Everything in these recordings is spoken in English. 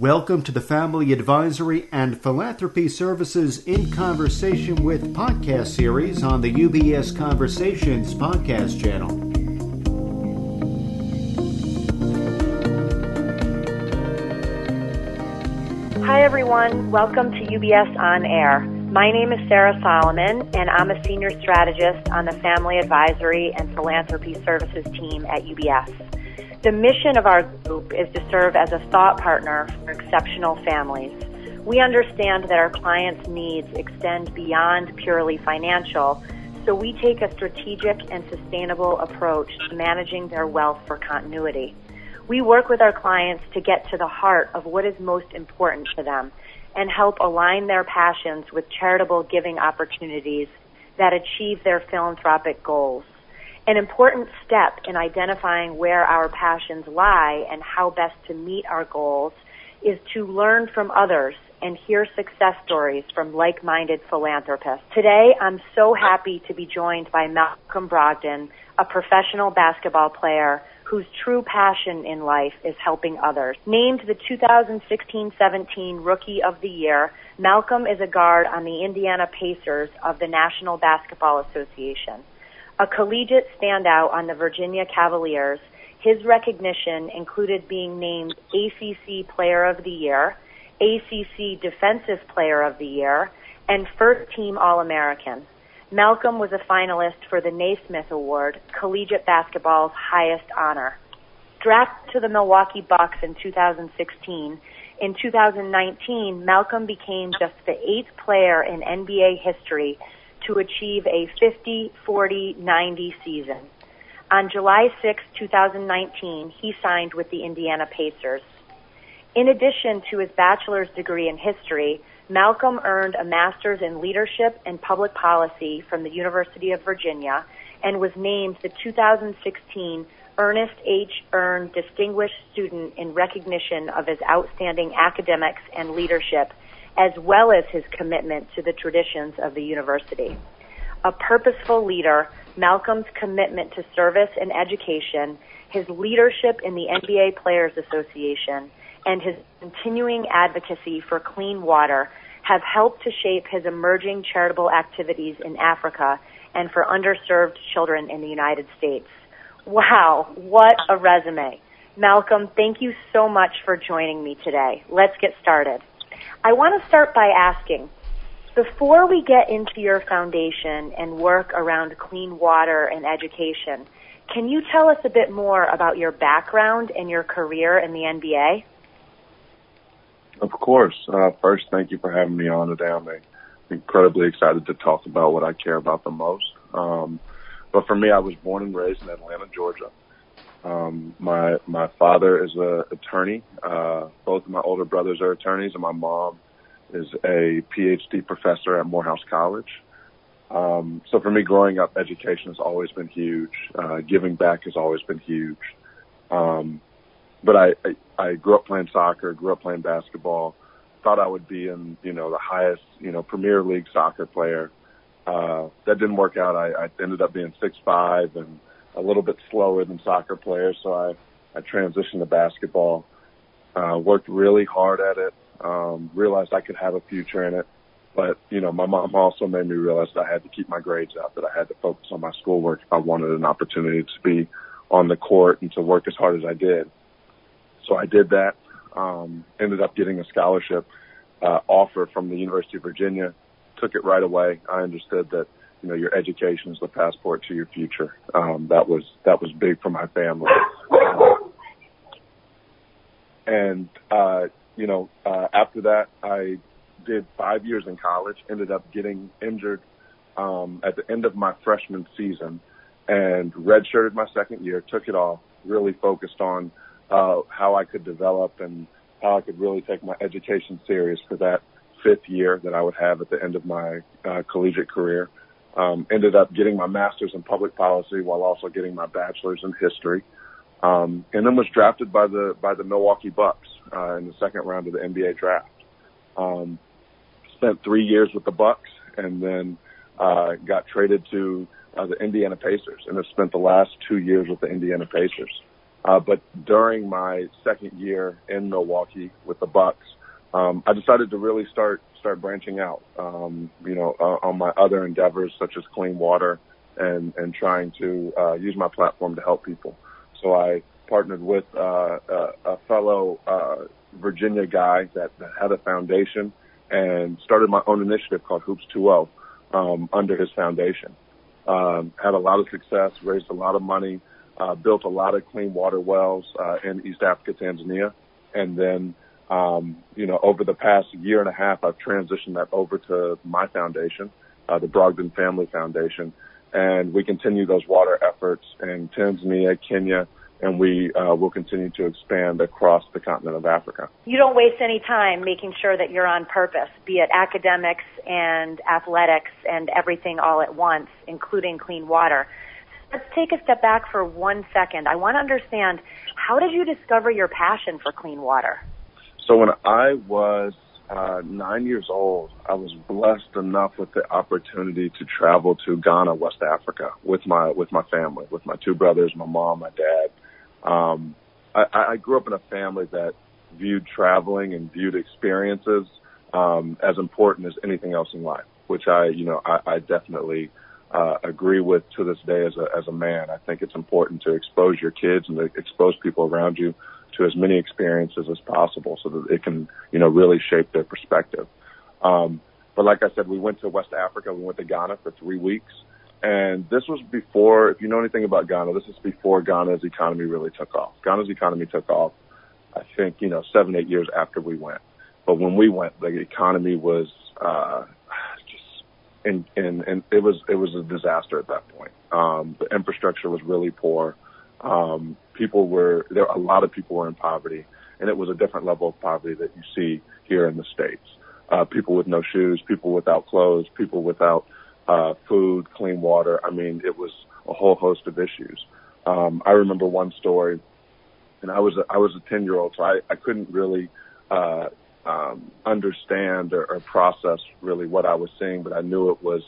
Welcome to the Family Advisory and Philanthropy Services in Conversation with podcast series on the UBS Conversations podcast channel. Hi, everyone. Welcome to UBS On Air. My name is Sarah Solomon, and I'm a senior strategist on the Family Advisory and Philanthropy Services team at UBS. The mission of our group is to serve as a thought partner for exceptional families. We understand that our clients' needs extend beyond purely financial, so we take a strategic and sustainable approach to managing their wealth for continuity. We work with our clients to get to the heart of what is most important to them and help align their passions with charitable giving opportunities that achieve their philanthropic goals. An important step in identifying where our passions lie and how best to meet our goals is to learn from others and hear success stories from like-minded philanthropists. Today, I'm so happy to be joined by Malcolm Brogdon, a professional basketball player whose true passion in life is helping others. Named the 2016-17 Rookie of the Year, Malcolm is a guard on the Indiana Pacers of the National Basketball Association. A collegiate standout on the Virginia Cavaliers, his recognition included being named ACC Player of the Year, ACC Defensive Player of the Year, and First Team All-American. Malcolm was a finalist for the Naismith Award, collegiate basketball's highest honor. Drafted to the Milwaukee Bucks in 2016, in 2019, Malcolm became just the eighth player in NBA history to achieve a 50, 40, 90 season. On July 6, 2019, he signed with the Indiana Pacers. In addition to his bachelor's degree in history, Malcolm earned a master's in leadership and public policy from the University of Virginia and was named the 2016 Ernest H. Ern Distinguished Student in recognition of his outstanding academics and leadership as well as his commitment to the traditions of the university. A purposeful leader, Malcolm's commitment to service and education, his leadership in the NBA Players Association, and his continuing advocacy for clean water have helped to shape his emerging charitable activities in Africa and for underserved children in the United States. Wow, what a resume. Malcolm, thank you so much for joining me today. Let's get started. I want to start by asking, before we get into your foundation and work around clean water and education, can you tell us a bit more about your background and your career in the NBA? Of course. Uh, first, thank you for having me on today. I'm incredibly excited to talk about what I care about the most. Um, but for me, I was born and raised in Atlanta, Georgia. Um, my my father is a attorney. Uh, both of my older brothers are attorneys, and my mom is a PhD professor at Morehouse College. Um, so for me, growing up, education has always been huge. Uh, giving back has always been huge. Um, but I, I I grew up playing soccer, grew up playing basketball. Thought I would be in you know the highest you know Premier League soccer player. Uh, that didn't work out. I, I ended up being six five and a little bit slower than soccer players, so I, I transitioned to basketball. Uh, worked really hard at it. Um, realized I could have a future in it, but you know, my mom also made me realize that I had to keep my grades up, that I had to focus on my schoolwork if I wanted an opportunity to be on the court and to work as hard as I did. So I did that. Um, ended up getting a scholarship uh, offer from the University of Virginia. Took it right away. I understood that you know, your education is the passport to your future. Um, that was that was big for my family. and uh, you know, uh, after that, I did five years in college. Ended up getting injured um, at the end of my freshman season, and redshirted my second year. Took it off. Really focused on uh, how I could develop and how I could really take my education serious for that fifth year that I would have at the end of my uh, collegiate career. Um, ended up getting my master's in public policy while also getting my bachelor's in history. Um, and then was drafted by the by the Milwaukee Bucks uh, in the second round of the NBA draft. Um, spent three years with the Bucks, and then uh, got traded to uh, the Indiana Pacers, and have spent the last two years with the Indiana Pacers. Uh, but during my second year in Milwaukee with the Bucks, um, I decided to really start start branching out. Um, you know, uh, on my other endeavors such as clean water and and trying to uh, use my platform to help people. So I partnered with uh, a, a fellow uh, Virginia guy that, that had a foundation and started my own initiative called Hoops 2O um, under his foundation. Um, had a lot of success, raised a lot of money, uh, built a lot of clean water wells uh, in East Africa, Tanzania, and then um, you know over the past year and a half, I've transitioned that over to my foundation, uh, the Brogdon Family Foundation, and we continue those water efforts in Tanzania, Kenya, and we uh, will continue to expand across the continent of Africa. You don't waste any time making sure that you're on purpose, be it academics and athletics and everything all at once, including clean water. Let's take a step back for one second. I want to understand how did you discover your passion for clean water? So when I was uh, nine years old, I was blessed enough with the opportunity to travel to Ghana, West Africa, with my with my family, with my two brothers, my mom, my dad, um, I, I grew up in a family that viewed traveling and viewed experiences um, as important as anything else in life, which I, you know, I, I definitely uh, agree with to this day as a as a man. I think it's important to expose your kids and to expose people around you to as many experiences as possible, so that it can, you know, really shape their perspective. Um, but like I said, we went to West Africa. We went to Ghana for three weeks. And this was before, if you know anything about Ghana, this is before Ghana's economy really took off. Ghana's economy took off, I think, you know, seven, eight years after we went. But when we went, the economy was, uh, just, and, and, and it was, it was a disaster at that point. Um, the infrastructure was really poor. Um, people were, there, a lot of people were in poverty and it was a different level of poverty that you see here in the States. Uh, people with no shoes, people without clothes, people without, uh, food, clean water. I mean, it was a whole host of issues. Um, I remember one story, and I was a, I was a ten year old, so I, I couldn't really uh, um, understand or, or process really what I was seeing, but I knew it was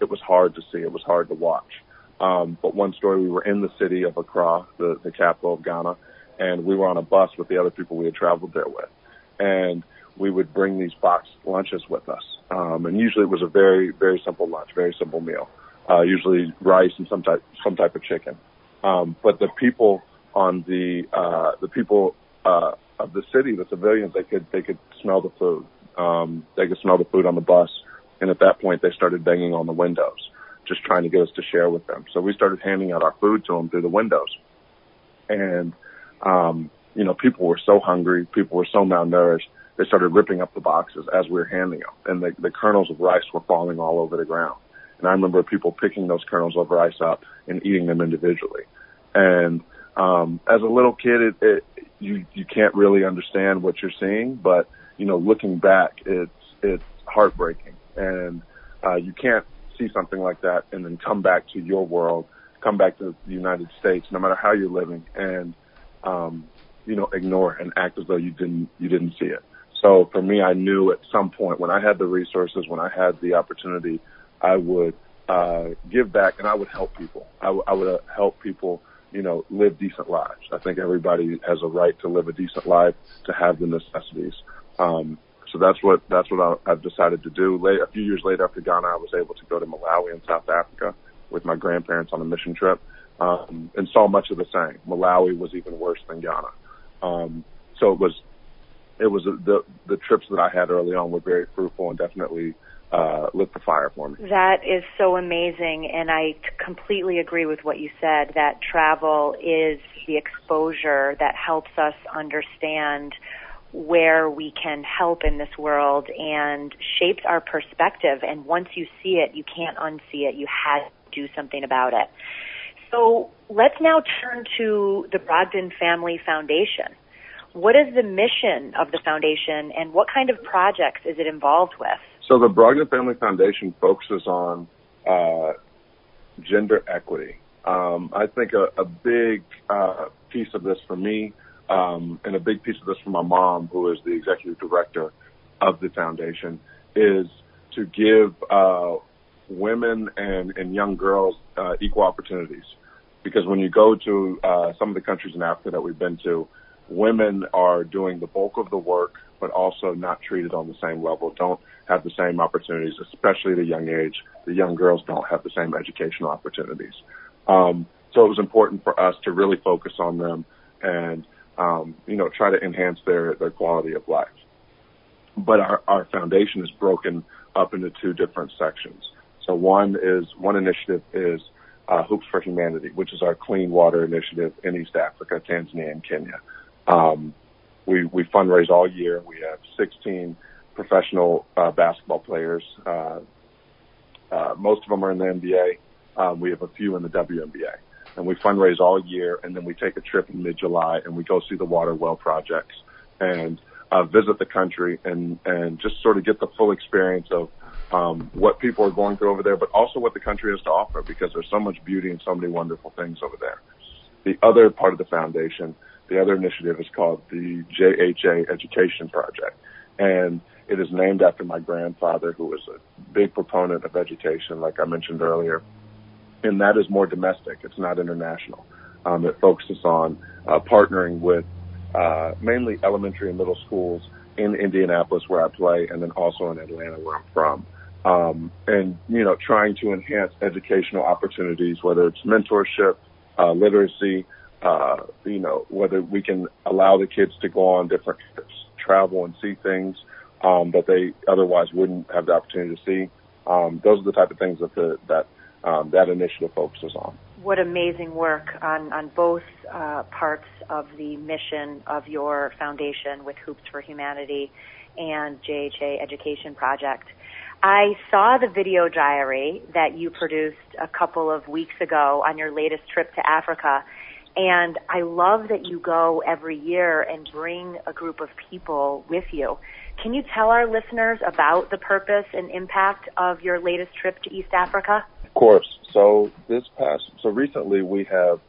it was hard to see. It was hard to watch. Um, but one story, we were in the city of Accra, the, the capital of Ghana, and we were on a bus with the other people we had traveled there with, and we would bring these boxed lunches with us. Um, and usually it was a very, very simple lunch, very simple meal. Uh, usually rice and some type, some type of chicken. Um, but the people on the, uh, the people, uh, of the city, the civilians, they could, they could smell the food. Um, they could smell the food on the bus. And at that point, they started banging on the windows, just trying to get us to share with them. So we started handing out our food to them through the windows. And, um, you know, people were so hungry. People were so malnourished they started ripping up the boxes as we were handing them, and the, the kernels of rice were falling all over the ground. And I remember people picking those kernels of rice up and eating them individually. And um, as a little kid, it, it you you can't really understand what you're seeing, but you know, looking back, it's it's heartbreaking, and uh, you can't see something like that and then come back to your world, come back to the United States, no matter how you're living, and um, you know, ignore and act as though you didn't you didn't see it. So for me, I knew at some point when I had the resources, when I had the opportunity, I would uh, give back and I would help people. I, w- I would uh, help people, you know, live decent lives. I think everybody has a right to live a decent life, to have the necessities. Um, so that's what that's what I, I've decided to do. A few years later, after Ghana, I was able to go to Malawi in South Africa with my grandparents on a mission trip, um, and saw much of the same. Malawi was even worse than Ghana. Um, so it was it was a, the the trips that I had early on were very fruitful and definitely uh, lit the fire for me. That is so amazing, and I completely agree with what you said. That travel is the exposure that helps us understand where we can help in this world and shapes our perspective. And once you see it, you can't unsee it. You have to do something about it. So let's now turn to the Brogdon Family Foundation. What is the mission of the foundation and what kind of projects is it involved with? So the Brogdon Family Foundation focuses on uh, gender equity. Um, I think a, a big uh, piece of this for me um, and a big piece of this for my mom, who is the executive director of the foundation, is to give uh, women and, and young girls uh, equal opportunities. because when you go to uh, some of the countries in Africa that we've been to, women are doing the bulk of the work, but also not treated on the same level, don't have the same opportunities, especially at a young age. The young girls don't have the same educational opportunities. Um, so it was important for us to really focus on them and, um, you know, try to enhance their, their quality of life. But our, our foundation is broken up into two different sections. So one is, one initiative is uh, Hoops for Humanity, which is our clean water initiative in East Africa, Tanzania, and Kenya. Um, we, we fundraise all year. We have 16 professional uh, basketball players. Uh, uh, most of them are in the NBA. Um, we have a few in the WNBA. And we fundraise all year, and then we take a trip in mid-July, and we go see the water well projects and uh, visit the country and and just sort of get the full experience of um, what people are going through over there, but also what the country has to offer because there's so much beauty and so many wonderful things over there. The other part of the foundation, the other initiative is called the JHA Education Project. And it is named after my grandfather, who was a big proponent of education, like I mentioned earlier. And that is more domestic. It's not international. Um, it focuses on uh, partnering with uh, mainly elementary and middle schools in Indianapolis, where I play, and then also in Atlanta, where I'm from um, and you know trying to enhance educational opportunities, whether it's mentorship, uh, literacy, uh, you know whether we can allow the kids to go on different trips, travel and see things um, that they otherwise wouldn't have the opportunity to see. Um, those are the type of things that the, that um, that initiative focuses on. What amazing work on on both uh, parts of the mission of your foundation with Hoops for Humanity and JHA Education Project. I saw the video diary that you produced a couple of weeks ago on your latest trip to Africa. And I love that you go every year and bring a group of people with you. Can you tell our listeners about the purpose and impact of your latest trip to East Africa? Course. So this past, so recently we have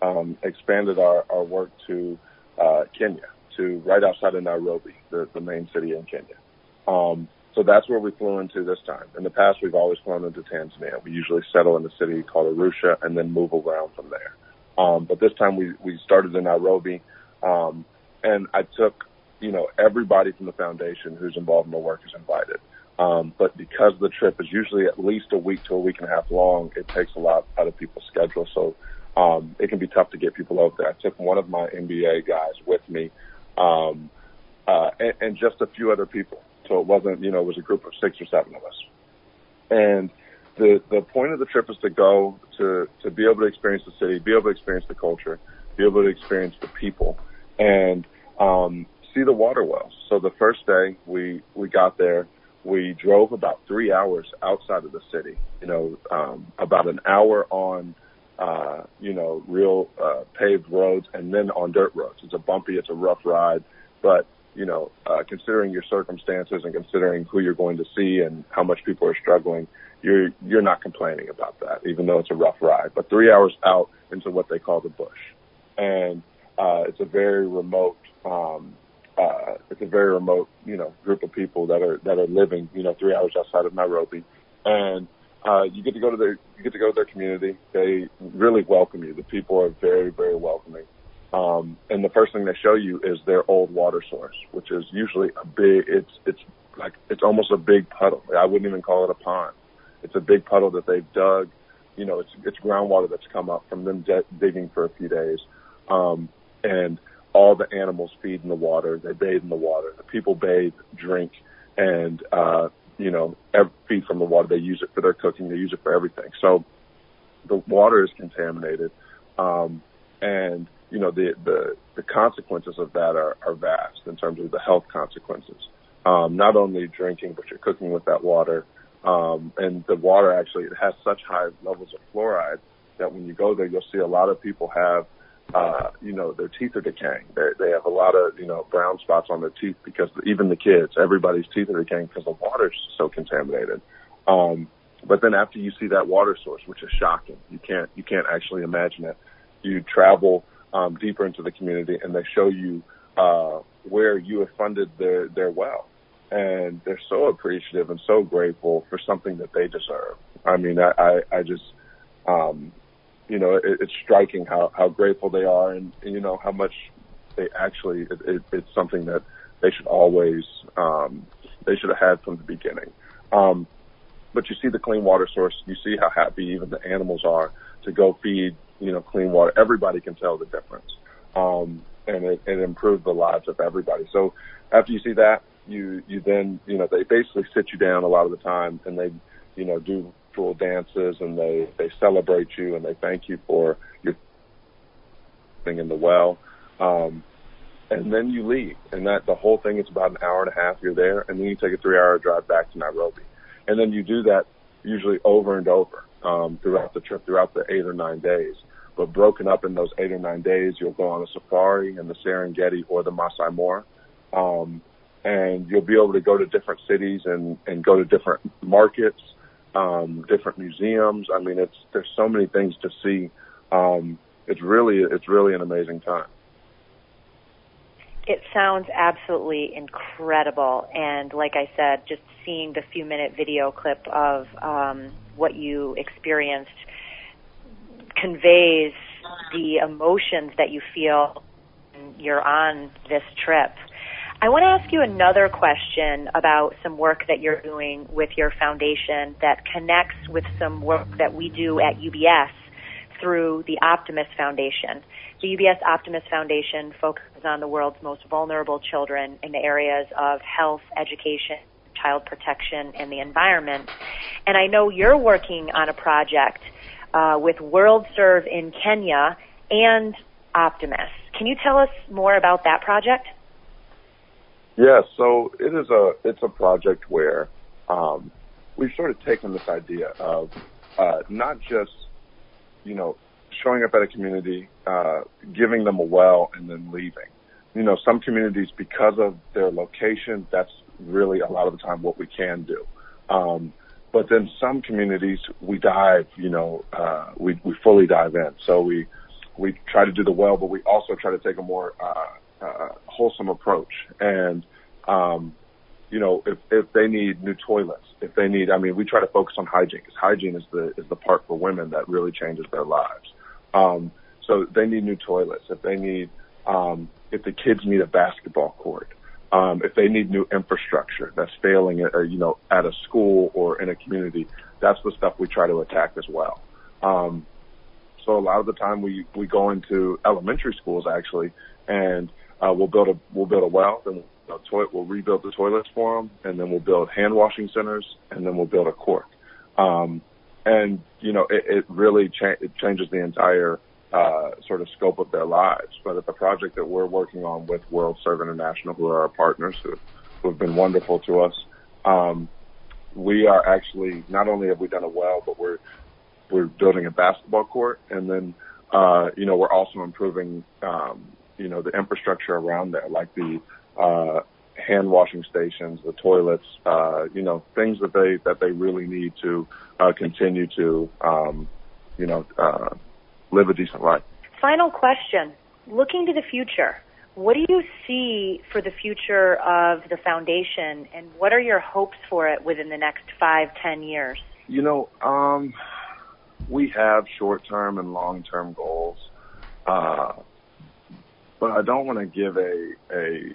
um, expanded our, our work to uh, Kenya, to right outside of Nairobi, the, the main city in Kenya. Um, so that's where we flew into this time. In the past, we've always flown into Tanzania. We usually settle in a city called Arusha and then move around from there. Um, but this time we, we started in Nairobi. Um, and I took, you know, everybody from the foundation who's involved in the work is invited. Um, but because the trip is usually at least a week to a week and a half long, it takes a lot out of people's schedule. So, um, it can be tough to get people over there. I took one of my NBA guys with me, um, uh, and, and just a few other people. So it wasn't, you know, it was a group of six or seven of us. And the the point of the trip is to go to to be able to experience the city, be able to experience the culture, be able to experience the people, and um, see the water wells. So the first day we we got there, we drove about three hours outside of the city. You know, um, about an hour on. Uh, you know, real uh, paved roads, and then on dirt roads. It's a bumpy, it's a rough ride, but you know, uh, considering your circumstances and considering who you're going to see and how much people are struggling, you're you're not complaining about that, even though it's a rough ride. But three hours out into what they call the bush, and uh, it's a very remote. Um, uh, it's a very remote, you know, group of people that are that are living, you know, three hours outside of Nairobi, and uh, you get to go to their you get to go to their community. They really welcome you. The people are very very welcoming. Um, and the first thing they show you is their old water source, which is usually a big, it's, it's like, it's almost a big puddle. I wouldn't even call it a pond. It's a big puddle that they've dug. You know, it's, it's groundwater that's come up from them de- digging for a few days. Um, and all the animals feed in the water. They bathe in the water. The people bathe, drink, and, uh, you know, feed from the water. They use it for their cooking. They use it for everything. So the water is contaminated. Um, and you know, the, the, the consequences of that are, are vast in terms of the health consequences. Um, not only drinking, but you're cooking with that water. Um, and the water actually, it has such high levels of fluoride that when you go there, you'll see a lot of people have, uh, you know, their teeth are decaying. They, they have a lot of, you know, brown spots on their teeth because even the kids, everybody's teeth are decaying because the water's so contaminated. Um, but then after you see that water source, which is shocking, you can't, you can't actually imagine it. You travel, um, deeper into the community, and they show you uh, where you have funded their their well, and they're so appreciative and so grateful for something that they deserve. I mean, I I, I just um, you know, it, it's striking how how grateful they are, and, and you know how much they actually. It, it, it's something that they should always um, they should have had from the beginning. Um, but you see the clean water source, you see how happy even the animals are to go feed, you know, clean water. Everybody can tell the difference. Um, and it, it improved the lives of everybody. So after you see that, you, you then, you know, they basically sit you down a lot of the time and they, you know, do ritual dances and they, they celebrate you and they thank you for your thing in the well. Um, and then you leave and that the whole thing is about an hour and a half you're there and then you take a three hour drive back to Nairobi. And then you do that usually over and over, um, throughout the trip, throughout the eight or nine days. But broken up in those eight or nine days, you'll go on a safari in the Serengeti or the Masai Mara. Um, and you'll be able to go to different cities and, and go to different markets, um, different museums. I mean, it's, there's so many things to see. Um, it's really, it's really an amazing time. It sounds absolutely incredible. And like I said, just seeing the few minute video clip of um, what you experienced conveys the emotions that you feel you're on this trip. I want to ask you another question about some work that you're doing with your foundation that connects with some work that we do at UBS through the Optimus Foundation. The UBS Optimus Foundation focuses on the world's most vulnerable children in the areas of health, education, child protection, and the environment. And I know you're working on a project uh, with WorldServe in Kenya and Optimus. Can you tell us more about that project? Yeah, so it is a it's a project where um, we've sort of taken this idea of uh, not just you know showing up at a community, uh, giving them a well, and then leaving. You know, some communities, because of their location, that's really a lot of the time what we can do. Um, but then some communities, we dive, you know, uh, we, we fully dive in. So we, we try to do the well, but we also try to take a more, uh, uh, wholesome approach. And, um, you know, if, if they need new toilets, if they need, I mean, we try to focus on hygiene because hygiene is the, is the part for women that really changes their lives. Um, so they need new toilets. If they need, um, if the kids need a basketball court, um, if they need new infrastructure that's failing, uh, you know, at a school or in a community, that's the stuff we try to attack as well. Um, so a lot of the time we we go into elementary schools actually, and uh, we'll build a we'll build a well, then we'll, toilet, we'll rebuild the toilets for them, and then we'll build hand washing centers, and then we'll build a court. Um, and you know it, it really cha- it changes the entire uh, sort of scope of their lives. But at the project that we're working on with World WorldServe International, who are our partners, who, who have been wonderful to us, um, we are actually not only have we done a well, but we're we're building a basketball court, and then uh, you know we're also improving um, you know the infrastructure around there, like the uh, hand washing stations, the toilets, uh, you know things that they that they really need to uh, continue to um, you know uh, live a decent life. Final question. Looking to the future, what do you see for the future of the foundation and what are your hopes for it within the next five, ten years? You know, um, we have short term and long term goals. Uh, but I don't want to give a, a,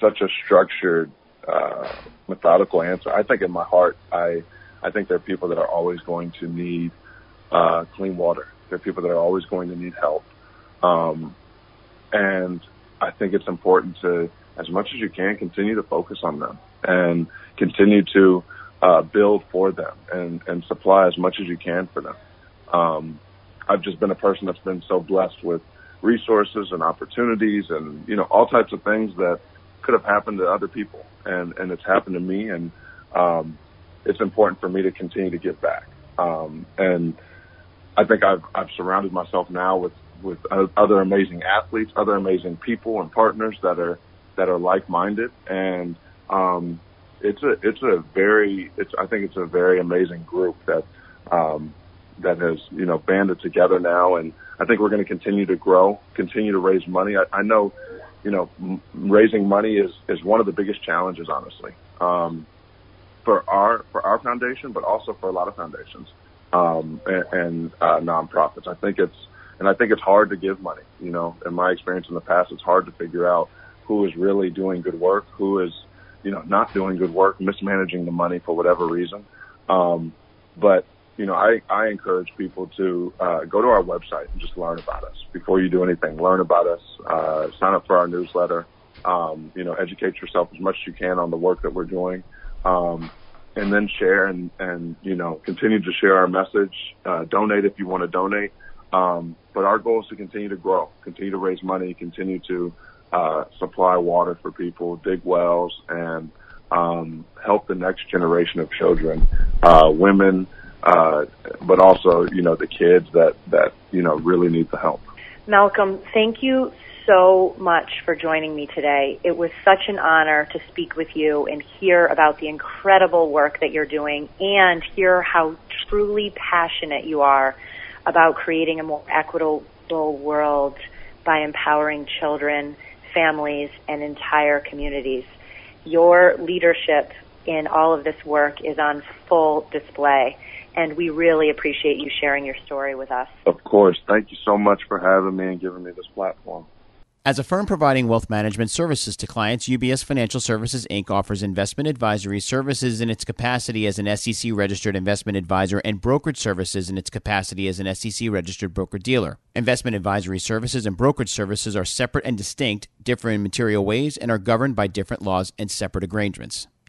such a structured, uh, methodical answer. I think in my heart, I, I think there are people that are always going to need, uh, clean water. There are people that are always going to need help. Um, and I think it's important to, as much as you can, continue to focus on them and continue to uh, build for them and, and supply as much as you can for them. Um, I've just been a person that's been so blessed with resources and opportunities and, you know, all types of things that could have happened to other people. And, and it's happened to me. And, um, it's important for me to continue to give back. Um, and, I think I've I've surrounded myself now with with other amazing athletes, other amazing people and partners that are that are like minded, and um, it's a it's a very it's I think it's a very amazing group that um, that has you know banded together now, and I think we're going to continue to grow, continue to raise money. I, I know, you know, m- raising money is is one of the biggest challenges, honestly, um, for our for our foundation, but also for a lot of foundations um, and, and uh, nonprofits. I think it's and I think it's hard to give money. You know, in my experience in the past, it's hard to figure out who is really doing good work, who is you know not doing good work, mismanaging the money for whatever reason. Um, but you know, I, I encourage people to uh, go to our website and just learn about us before you do anything. Learn about us, uh, sign up for our newsletter, um, you know, educate yourself as much as you can on the work that we're doing, um, and then share and, and you know continue to share our message. Uh, donate if you want to donate, um, but our goal is to continue to grow, continue to raise money, continue to uh, supply water for people, dig wells, and um, help the next generation of children, uh, women uh, but also, you know, the kids that, that, you know, really need the help. Malcolm, thank you so much for joining me today. It was such an honor to speak with you and hear about the incredible work that you're doing and hear how truly passionate you are about creating a more equitable world by empowering children, families, and entire communities. Your leadership in all of this work is on full display and we really appreciate you sharing your story with us. Of course. Thank you so much for having me and giving me this platform. As a firm providing wealth management services to clients, UBS Financial Services Inc. offers investment advisory services in its capacity as an SEC registered investment advisor and brokerage services in its capacity as an SEC registered broker dealer. Investment advisory services and brokerage services are separate and distinct, differ in material ways, and are governed by different laws and separate arrangements.